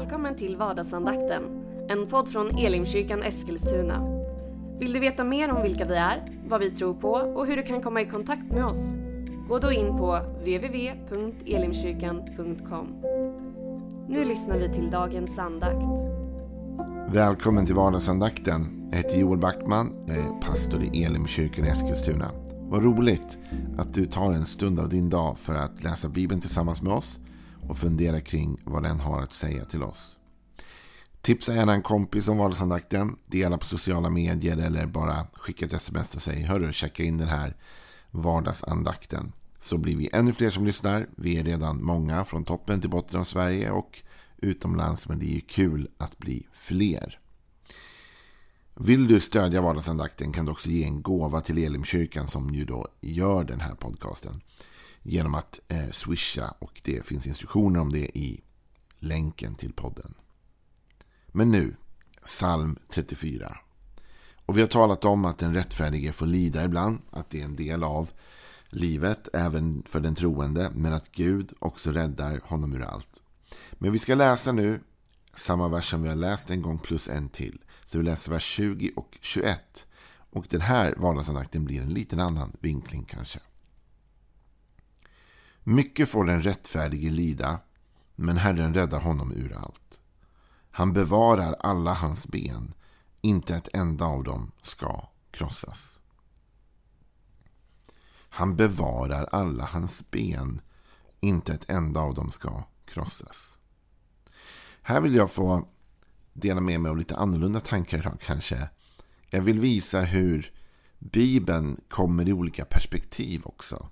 Välkommen till vardagsandakten, en podd från Elimkyrkan Eskilstuna. Vill du veta mer om vilka vi är, vad vi tror på och hur du kan komma i kontakt med oss? Gå då in på www.elimkyrkan.com. Nu lyssnar vi till dagens andakt. Välkommen till vardagsandakten. Jag heter Joel Backman, jag är pastor i Elimkyrkan Eskilstuna. Vad roligt att du tar en stund av din dag för att läsa Bibeln tillsammans med oss och fundera kring vad den har att säga till oss. Tipsa gärna en kompis om vardagsandakten. Dela på sociala medier eller bara skicka ett sms och säg Hörru, checka in den här vardagsandakten. Så blir vi ännu fler som lyssnar. Vi är redan många från toppen till botten av Sverige och utomlands. Men det är ju kul att bli fler. Vill du stödja vardagsandakten kan du också ge en gåva till Elimkyrkan som ju då gör den här podcasten. Genom att eh, swisha och det finns instruktioner om det i länken till podden. Men nu, psalm 34. Och vi har talat om att den rättfärdige får lida ibland, att det är en del av livet även för den troende, men att Gud också räddar honom ur allt. Men vi ska läsa nu samma vers som vi har läst en gång plus en till. Så vi läser vers 20 och 21. Och den här vardagsandakten blir en liten annan vinkling kanske. Mycket får den rättfärdige lida, men Herren räddar honom ur allt. Han bevarar alla hans ben, inte ett enda av dem ska krossas. Han bevarar alla hans ben, inte ett enda av dem ska krossas. Här vill jag få dela med mig av lite annorlunda tankar idag kanske. Jag vill visa hur Bibeln kommer i olika perspektiv också.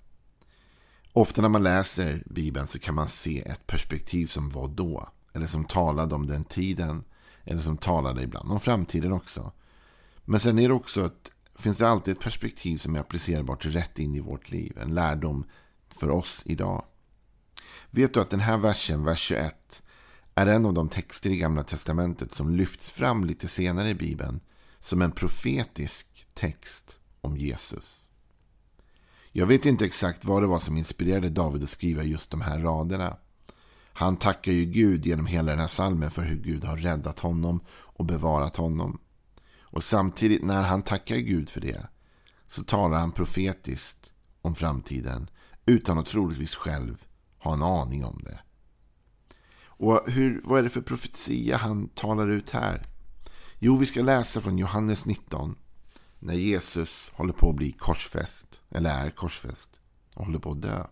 Ofta när man läser Bibeln så kan man se ett perspektiv som var då. Eller som talade om den tiden. Eller som talade ibland om framtiden också. Men sen är det också ett, finns det alltid ett perspektiv som är applicerbart rätt in i vårt liv. En lärdom för oss idag. Vet du att den här versen, vers 21, är en av de texter i Gamla Testamentet som lyfts fram lite senare i Bibeln som en profetisk text om Jesus. Jag vet inte exakt vad det var som inspirerade David att skriva just de här raderna. Han tackar ju Gud genom hela den här salmen för hur Gud har räddat honom och bevarat honom. Och samtidigt när han tackar Gud för det så talar han profetiskt om framtiden utan att troligtvis själv ha en aning om det. Och hur, vad är det för profetia han talar ut här? Jo, vi ska läsa från Johannes 19 när Jesus håller på att bli korsfäst, eller är korsfäst, och håller på att dö.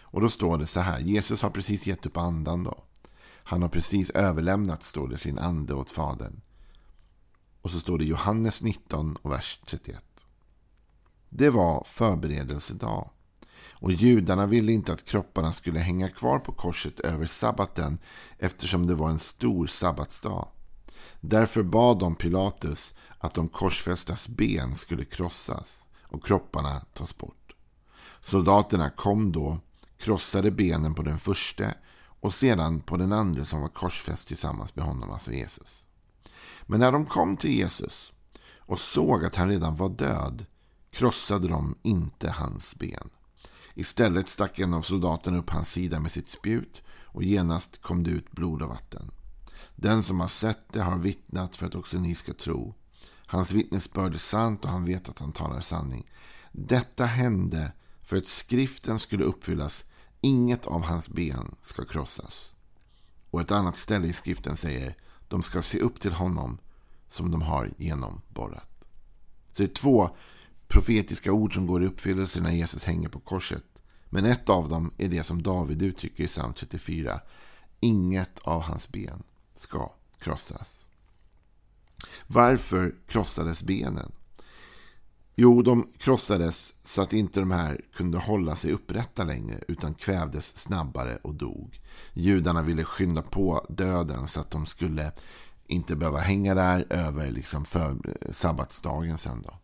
Och då står det så här, Jesus har precis gett upp andan då. Han har precis överlämnat, står det, sin ande åt Fadern. Och så står det Johannes 19 och vers 31. Det var förberedelsedag. Och judarna ville inte att kropparna skulle hänga kvar på korset över sabbaten eftersom det var en stor sabbatsdag. Därför bad de Pilatus att de korsfästas ben skulle krossas och kropparna tas bort. Soldaterna kom då, krossade benen på den första och sedan på den andra som var korsfäst tillsammans med honom, alltså Jesus. Men när de kom till Jesus och såg att han redan var död krossade de inte hans ben. Istället stack en av soldaterna upp hans sida med sitt spjut och genast kom det ut blod och vatten. Den som har sett det har vittnat för att också ni ska tro. Hans vittnesbörd är sant och han vet att han talar sanning. Detta hände för att skriften skulle uppfyllas. Inget av hans ben ska krossas. Och ett annat ställe i skriften säger de ska se upp till honom som de har genomborrat. Så det är två profetiska ord som går i uppfyllelse när Jesus hänger på korset. Men ett av dem är det som David uttrycker i psalm 34. Inget av hans ben ska krossas. Varför krossades benen? Jo, de krossades så att inte de här kunde hålla sig upprätta längre utan kvävdes snabbare och dog. Judarna ville skynda på döden så att de skulle inte behöva hänga där över liksom för sabbatsdagen sen då.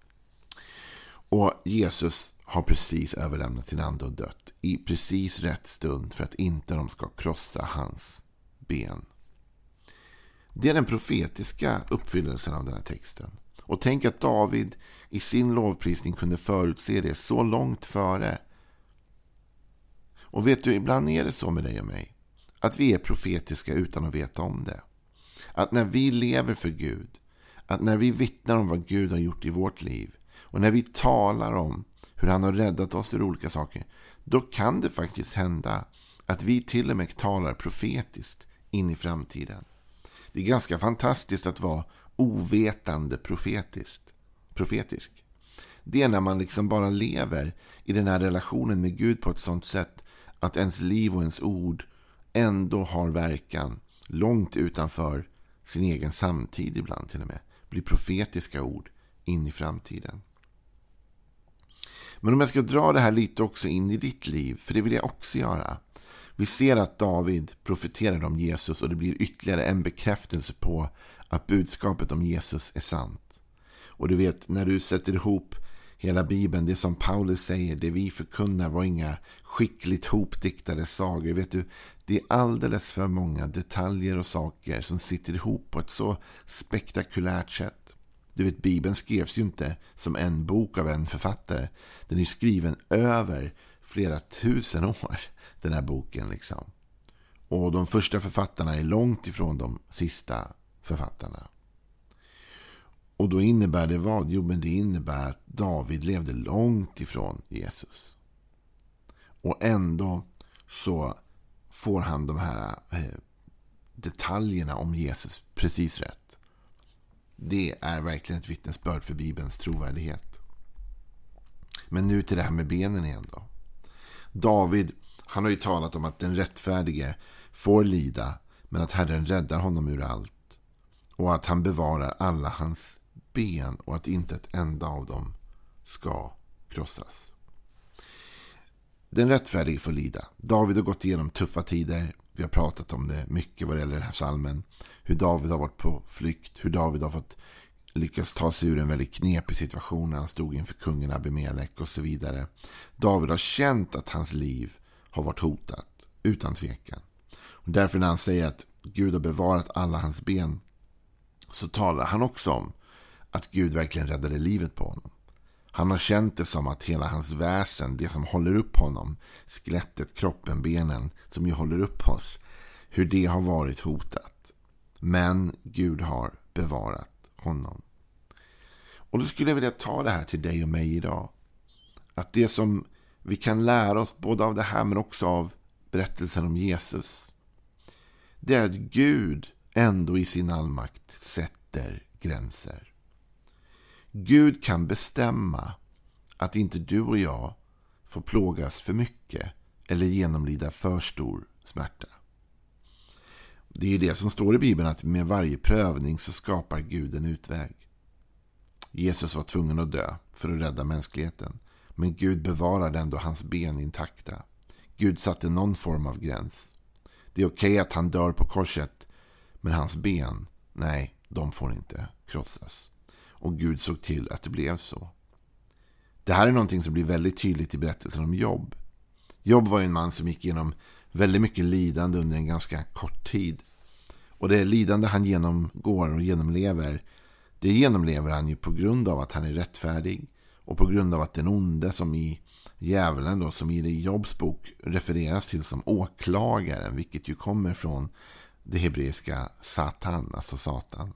Och Jesus har precis överlämnat sin ande och dött i precis rätt stund för att inte de ska krossa hans ben. Det är den profetiska uppfyllelsen av den här texten. Och tänk att David i sin lovprisning kunde förutse det så långt före. Och vet du, ibland är det så med dig och mig. att vi är profetiska utan att veta om det. Att när vi lever för Gud, att när vi vittnar om vad Gud har gjort i vårt liv och när vi talar om hur han har räddat oss ur olika saker, då kan det faktiskt hända att vi till och med talar profetiskt in i framtiden. Det är ganska fantastiskt att vara ovetande profetiskt, profetisk. Det är när man liksom bara lever i den här relationen med Gud på ett sånt sätt att ens liv och ens ord ändå har verkan långt utanför sin egen samtid ibland till och med. Blir profetiska ord in i framtiden. Men om jag ska dra det här lite också in i ditt liv, för det vill jag också göra. Vi ser att David profeterar om Jesus och det blir ytterligare en bekräftelse på att budskapet om Jesus är sant. Och du vet, när du sätter ihop hela Bibeln, det som Paulus säger, det vi förkunnar var inga skickligt hopdiktade sagor. Vet du, det är alldeles för många detaljer och saker som sitter ihop på ett så spektakulärt sätt. Du vet, Bibeln skrevs ju inte som en bok av en författare. Den är skriven över flera tusen år, den här boken. liksom. Och de första författarna är långt ifrån de sista författarna. Och då innebär det vad? Jo, men det innebär att David levde långt ifrån Jesus. Och ändå så får han de här eh, detaljerna om Jesus precis rätt. Det är verkligen ett vittnesbörd för Bibelns trovärdighet. Men nu till det här med benen igen då. David, han har ju talat om att den rättfärdige får lida, men att Herren räddar honom ur allt. Och att han bevarar alla hans ben och att inte ett enda av dem ska krossas. Den rättfärdige får lida. David har gått igenom tuffa tider. Vi har pratat om det mycket vad det gäller den här psalmen. Hur David har varit på flykt. Hur David har fått lyckas ta sig ur en väldigt knepig situation när han stod inför kungen Abimelech och så vidare. David har känt att hans liv har varit hotat, utan tvekan. Och därför när han säger att Gud har bevarat alla hans ben så talar han också om att Gud verkligen räddade livet på honom. Han har känt det som att hela hans väsen, det som håller upp honom, skelettet, kroppen, benen, som ju håller upp oss, hur det har varit hotat. Men Gud har bevarat honom. Och då skulle jag vilja ta det här till dig och mig idag. Att det som vi kan lära oss både av det här men också av berättelsen om Jesus. Det är att Gud ändå i sin allmakt sätter gränser. Gud kan bestämma att inte du och jag får plågas för mycket eller genomlida för stor smärta. Det är det som står i Bibeln att med varje prövning så skapar Gud en utväg. Jesus var tvungen att dö för att rädda mänskligheten. Men Gud bevarade ändå hans ben intakta. Gud satte någon form av gräns. Det är okej okay att han dör på korset. Men hans ben, nej, de får inte krossas. Och Gud såg till att det blev så. Det här är någonting som blir väldigt tydligt i berättelsen om Jobb. Jobb var en man som gick igenom väldigt mycket lidande under en ganska kort tid. Och det lidande han genomgår och genomlever, det genomlever han ju på grund av att han är rättfärdig. Och på grund av att den onde som i djävulen då, som i Jobs bok refereras till som åklagaren, vilket ju kommer från det hebreiska Satan, alltså Satan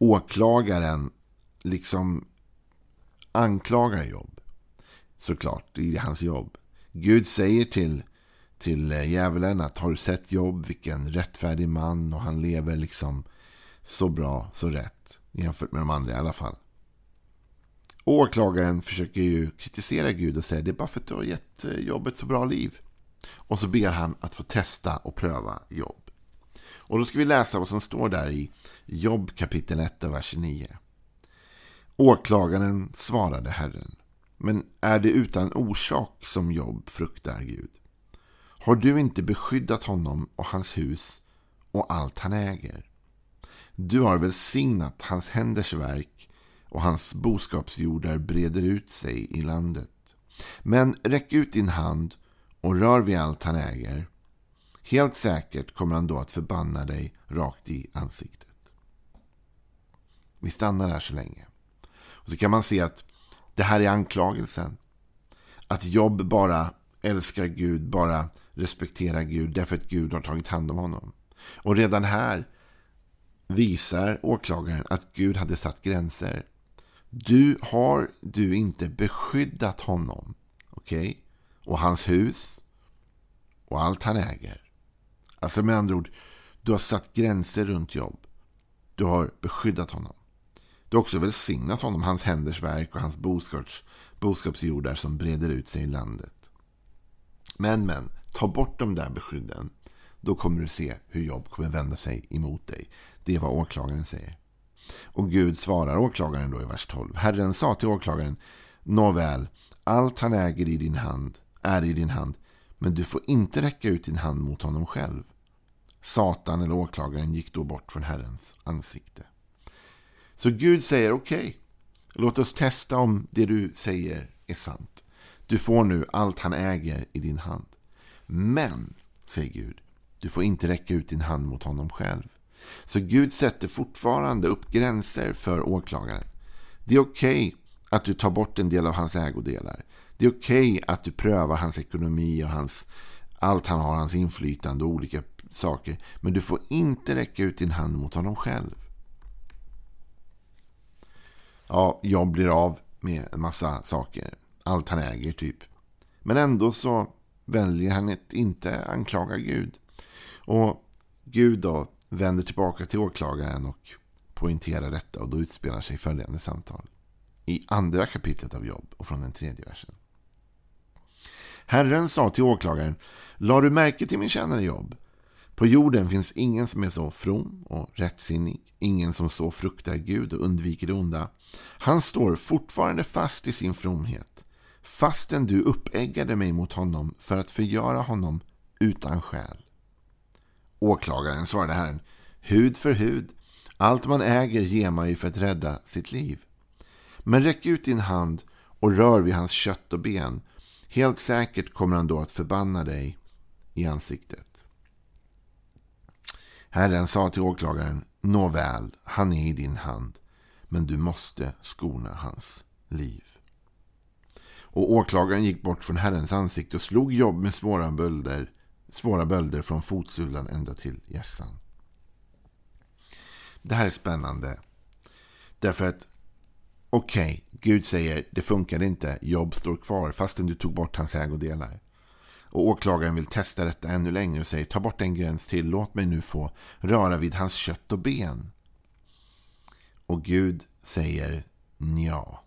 åklagaren liksom anklagar Jobb. Såklart, i hans jobb. Gud säger till, till djävulen att har du sett Jobb, vilken rättfärdig man och han lever liksom så bra, så rätt. Jämfört med de andra i alla fall. Åklagaren försöker ju kritisera Gud och säga det är bara för att du har gett eh, jobbet så bra liv. Och så ber han att få testa och pröva jobb. Och då ska vi läsa vad som står där i Jobb kapitel 1 vers 9. Åklagaren svarade Herren. Men är det utan orsak som Jobb fruktar Gud? Har du inte beskyddat honom och hans hus och allt han äger? Du har välsignat hans händers verk och hans boskapsjordar breder ut sig i landet. Men räck ut din hand och rör vid allt han äger Helt säkert kommer han då att förbanna dig rakt i ansiktet. Vi stannar här så länge. Och så kan man se att det här är anklagelsen. Att Jobb bara älskar Gud, bara respekterar Gud därför att Gud har tagit hand om honom. Och redan här visar åklagaren att Gud hade satt gränser. Du har du inte beskyddat honom. Okej? Okay? Och hans hus. Och allt han äger. Alltså med andra ord. Du har satt gränser runt jobb. Du har beskyddat honom. Du har också välsignat honom, hans händers verk och hans boskaps, boskapsjordar som breder ut sig i landet. Men, men, ta bort de där beskydden. Då kommer du se hur jobb kommer vända sig emot dig. Det är vad åklagaren säger. Och Gud svarar åklagaren då i vers 12. Herren sa till åklagaren, Nåväl, allt han äger i din hand är i din hand, men du får inte räcka ut din hand mot honom själv. Satan eller åklagaren gick då bort från Herrens ansikte. Så Gud säger okej, okay, låt oss testa om det du säger är sant. Du får nu allt han äger i din hand. Men, säger Gud, du får inte räcka ut din hand mot honom själv. Så Gud sätter fortfarande upp gränser för åklagaren. Det är okej okay att du tar bort en del av hans ägodelar. Det är okej okay att du prövar hans ekonomi och hans, allt han har, hans inflytande och olika saker. Men du får inte räcka ut din hand mot honom själv. Ja, jag blir av med en massa saker. Allt han äger typ. Men ändå så väljer han att inte anklaga Gud. Och Gud då vänder tillbaka till åklagaren och poängterar detta. Och då utspelar sig följande samtal. I andra kapitlet av Jobb och från den tredje versen. Herren sa till åklagaren, la du märke till min tjänare Jobb? På jorden finns ingen som är så from och rättsinnig, ingen som så fruktar Gud och undviker det onda. Han står fortfarande fast i sin fromhet, fastän du uppeggade mig mot honom för att förgöra honom utan skäl. Åklagaren svarade Herren, hud för hud, allt man äger ger man ju för att rädda sitt liv. Men räck ut din hand och rör vid hans kött och ben. Helt säkert kommer han då att förbanna dig i ansiktet. Herren sa till åklagaren, nåväl, han är i din hand, men du måste skona hans liv. Och åklagaren gick bort från Herrens ansikte och slog jobb med svåra bölder, svåra bölder från fotsulan ända till hjässan. Det här är spännande. Därför att, okej, okay, Gud säger det funkar inte, jobb står kvar fastän du tog bort hans ägodelar. Och åklagaren vill testa detta ännu längre och säger ta bort en gräns till, låt mig nu få röra vid hans kött och ben. Och Gud säger ja.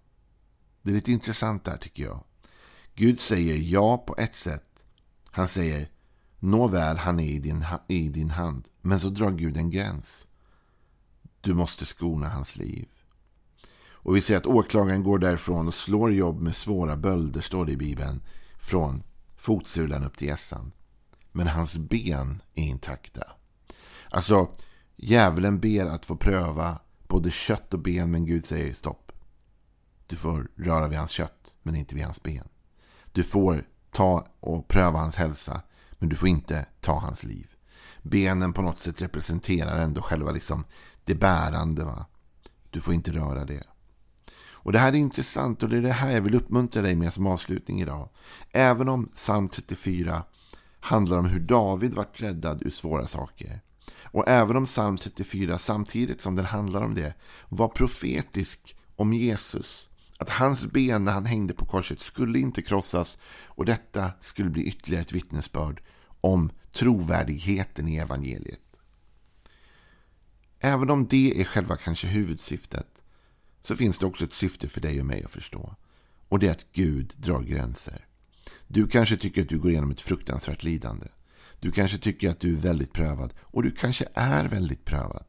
Det är lite intressant där tycker jag. Gud säger ja på ett sätt. Han säger nåväl, han är i din, i din hand. Men så drar Gud en gräns. Du måste skona hans liv. Och vi ser att åklagaren går därifrån och slår jobb med svåra bölder, står det i Bibeln, från fotsulan upp till gässan. Men hans ben är intakta. Alltså, djävulen ber att få pröva både kött och ben, men Gud säger stopp. Du får röra vid hans kött, men inte vid hans ben. Du får ta och pröva hans hälsa, men du får inte ta hans liv. Benen på något sätt representerar ändå själva liksom det bärande. Va? Du får inte röra det. Och Det här är intressant och det är det här jag vill uppmuntra dig med som avslutning idag. Även om psalm 34 handlar om hur David vart räddad ur svåra saker. Och även om psalm 34 samtidigt som den handlar om det var profetisk om Jesus. Att hans ben när han hängde på korset skulle inte krossas och detta skulle bli ytterligare ett vittnesbörd om trovärdigheten i evangeliet. Även om det är själva kanske huvudsyftet så finns det också ett syfte för dig och mig att förstå. Och det är att Gud drar gränser. Du kanske tycker att du går igenom ett fruktansvärt lidande. Du kanske tycker att du är väldigt prövad. Och du kanske är väldigt prövad.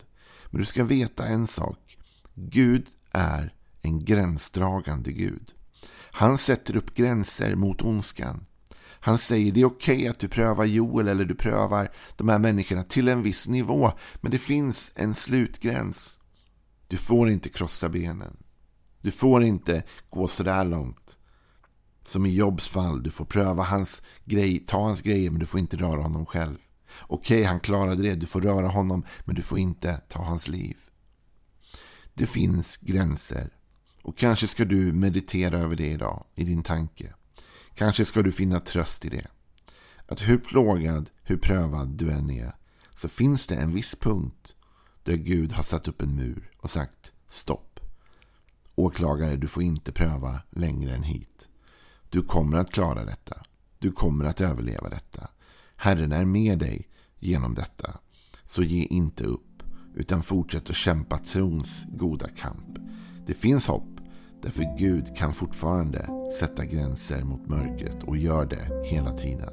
Men du ska veta en sak. Gud är en gränsdragande Gud. Han sätter upp gränser mot ondskan. Han säger det är okej okay att du prövar Joel eller du prövar de här människorna till en viss nivå. Men det finns en slutgräns. Du får inte krossa benen. Du får inte gå sådär långt. Som i Jobs fall, du får pröva hans grej, ta hans grejer men du får inte röra honom själv. Okej, okay, han klarade det, du får röra honom men du får inte ta hans liv. Det finns gränser. Och kanske ska du meditera över det idag i din tanke. Kanske ska du finna tröst i det. att hur plågad, hur prövad du än är så finns det en viss punkt där Gud har satt upp en mur och sagt stopp. Åklagare, du får inte pröva längre än hit. Du kommer att klara detta. Du kommer att överleva detta. Herren är med dig genom detta. Så ge inte upp, utan fortsätt att kämpa trons goda kamp. Det finns hopp, därför Gud kan fortfarande sätta gränser mot mörkret och gör det hela tiden.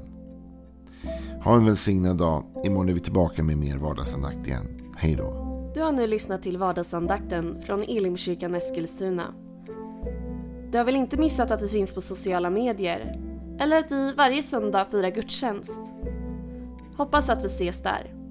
Ha en välsignad dag. Imorgon är vi tillbaka med mer vardagsandakt igen. Hej då. Du har nu lyssnat till vardagsandakten från Elimkyrkan Eskilstuna. Du har väl inte missat att vi finns på sociala medier? Eller att vi varje söndag firar gudstjänst? Hoppas att vi ses där.